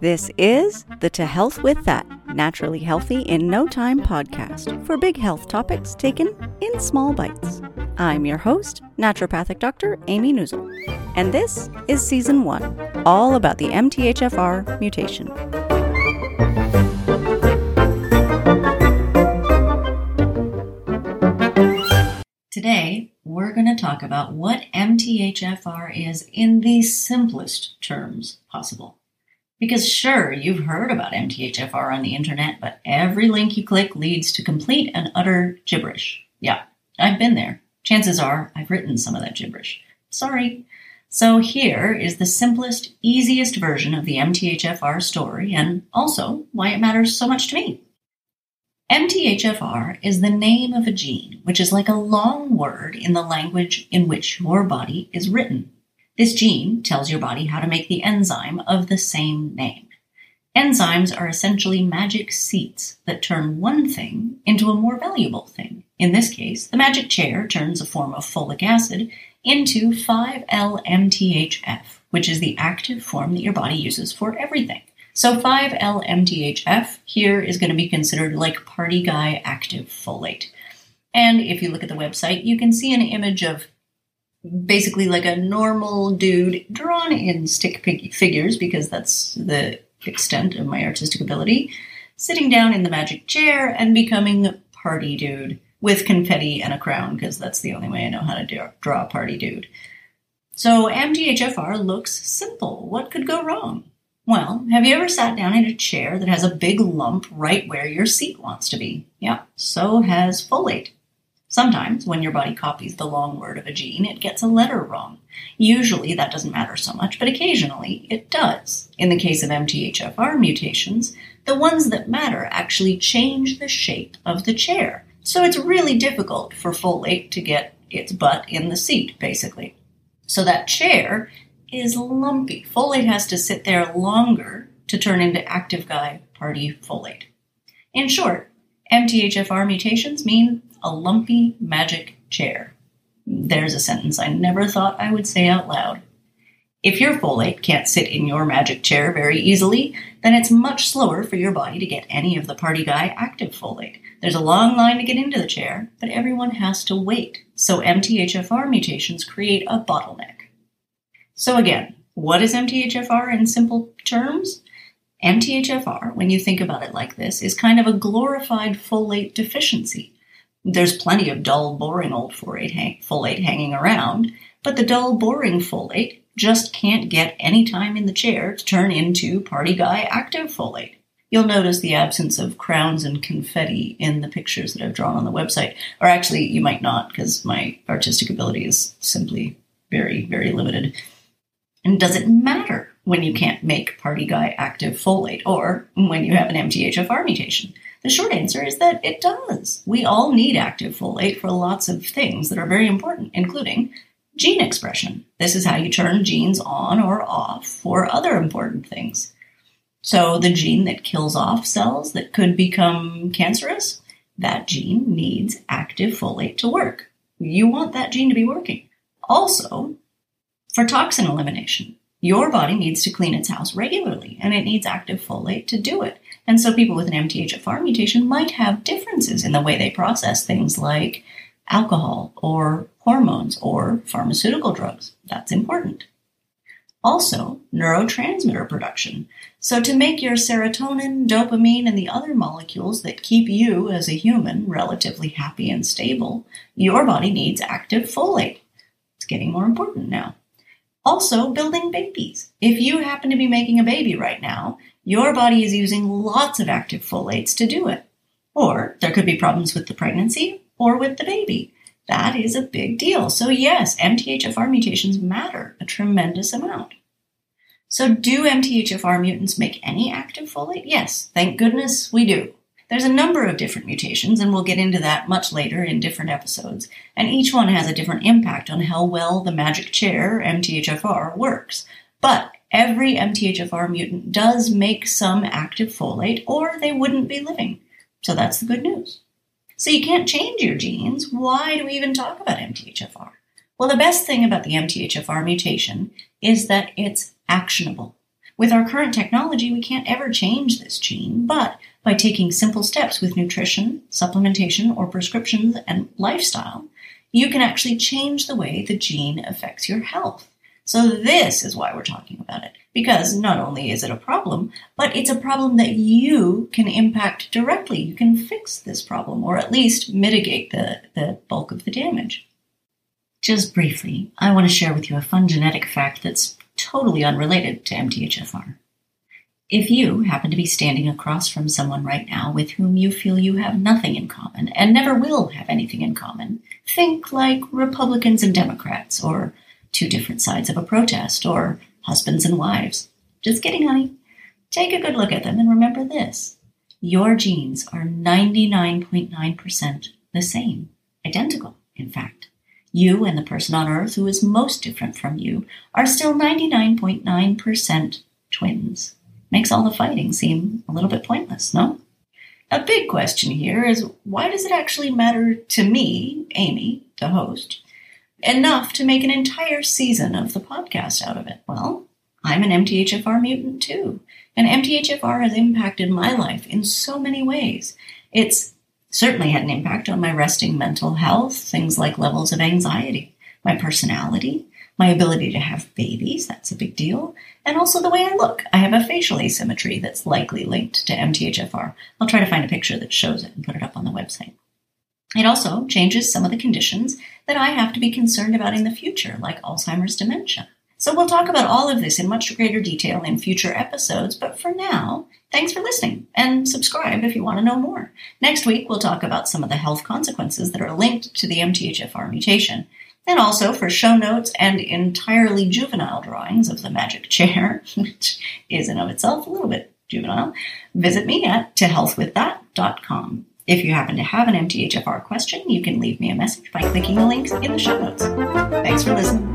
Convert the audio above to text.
This is the To Health With That Naturally Healthy in No Time podcast for big health topics taken in small bites. I'm your host, naturopathic Dr. Amy Neuzil, and this is season one, all about the MTHFR mutation. Today, we're going to talk about what MTHFR is in the simplest terms possible. Because sure, you've heard about MTHFR on the internet, but every link you click leads to complete and utter gibberish. Yeah, I've been there. Chances are I've written some of that gibberish. Sorry. So here is the simplest, easiest version of the MTHFR story and also why it matters so much to me. MTHFR is the name of a gene, which is like a long word in the language in which your body is written. This gene tells your body how to make the enzyme of the same name. Enzymes are essentially magic seeds that turn one thing into a more valuable thing. In this case, the magic chair turns a form of folic acid into 5-LMTHF, which is the active form that your body uses for everything. So 5-LMTHF here is going to be considered like party guy active folate. And if you look at the website, you can see an image of basically like a normal dude drawn in stick figures because that's the extent of my artistic ability, sitting down in the magic chair and becoming a party dude with confetti and a crown because that's the only way I know how to draw a party dude. So MTHFR looks simple. What could go wrong? Well, have you ever sat down in a chair that has a big lump right where your seat wants to be? Yeah, so has folate. Sometimes, when your body copies the long word of a gene, it gets a letter wrong. Usually, that doesn't matter so much, but occasionally it does. In the case of MTHFR mutations, the ones that matter actually change the shape of the chair. So it's really difficult for folate to get its butt in the seat, basically. So that chair is lumpy. Folate has to sit there longer to turn into active guy party folate. In short, MTHFR mutations mean a lumpy magic chair. There's a sentence I never thought I would say out loud. If your folate can't sit in your magic chair very easily, then it's much slower for your body to get any of the party guy active folate. There's a long line to get into the chair, but everyone has to wait. So MTHFR mutations create a bottleneck. So again, what is MTHFR in simple terms? MTHFR, when you think about it like this, is kind of a glorified folate deficiency. There's plenty of dull, boring old folate, folate hanging around, but the dull, boring folate just can't get any time in the chair to turn into party guy active folate. You'll notice the absence of crowns and confetti in the pictures that I've drawn on the website. Or actually, you might not, because my artistic ability is simply very, very limited. And does it matter when you can't make party guy active folate or when you have an MTHFR mutation? The short answer is that it does. We all need active folate for lots of things that are very important, including gene expression. This is how you turn genes on or off for other important things. So, the gene that kills off cells that could become cancerous, that gene needs active folate to work. You want that gene to be working. Also, for toxin elimination. Your body needs to clean its house regularly, and it needs active folate to do it. And so people with an MTHFR mutation might have differences in the way they process things like alcohol or hormones or pharmaceutical drugs. That's important. Also, neurotransmitter production. So, to make your serotonin, dopamine, and the other molecules that keep you as a human relatively happy and stable, your body needs active folate. It's getting more important now. Also, building babies. If you happen to be making a baby right now, your body is using lots of active folates to do it. Or there could be problems with the pregnancy or with the baby. That is a big deal. So, yes, MTHFR mutations matter a tremendous amount. So, do MTHFR mutants make any active folate? Yes, thank goodness we do. There's a number of different mutations, and we'll get into that much later in different episodes, and each one has a different impact on how well the magic chair, MTHFR, works. But every MTHFR mutant does make some active folate, or they wouldn't be living. So that's the good news. So you can't change your genes. Why do we even talk about MTHFR? Well, the best thing about the MTHFR mutation is that it's actionable. With our current technology, we can't ever change this gene, but by taking simple steps with nutrition, supplementation, or prescriptions and lifestyle, you can actually change the way the gene affects your health. So this is why we're talking about it. Because not only is it a problem, but it's a problem that you can impact directly. You can fix this problem or at least mitigate the, the bulk of the damage. Just briefly, I want to share with you a fun genetic fact that's totally unrelated to MTHFR. If you happen to be standing across from someone right now with whom you feel you have nothing in common and never will have anything in common, think like Republicans and Democrats, or two different sides of a protest, or husbands and wives. Just kidding, honey. Take a good look at them and remember this. Your genes are 99.9% the same, identical, in fact. You and the person on Earth who is most different from you are still 99.9% twins makes all the fighting seem a little bit pointless, no? A big question here is why does it actually matter to me, Amy, the host, enough to make an entire season of the podcast out of it? Well, I'm an MTHFR mutant too, and MTHFR has impacted my life in so many ways. It's certainly had an impact on my resting mental health, things like levels of anxiety, my personality, my ability to have babies, that's a big deal, and also the way I look. I have a facial asymmetry that's likely linked to MTHFR. I'll try to find a picture that shows it and put it up on the website. It also changes some of the conditions that I have to be concerned about in the future, like Alzheimer's dementia. So we'll talk about all of this in much greater detail in future episodes, but for now, thanks for listening and subscribe if you want to know more. Next week, we'll talk about some of the health consequences that are linked to the MTHFR mutation and also for show notes and entirely juvenile drawings of the magic chair, which is in of itself a little bit juvenile, visit me at tohealthwiththat.com. If you happen to have an MTHFR question, you can leave me a message by clicking the links in the show notes. Thanks for listening.